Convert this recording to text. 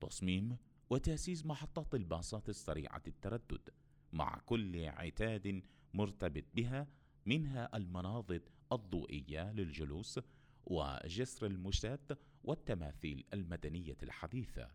تصميم وتأسيس محطات الباصات السريعة التردد مع كل عتاد مرتبط بها منها المناضد الضوئية للجلوس وجسر المشاة والتماثيل المدنية الحديثة.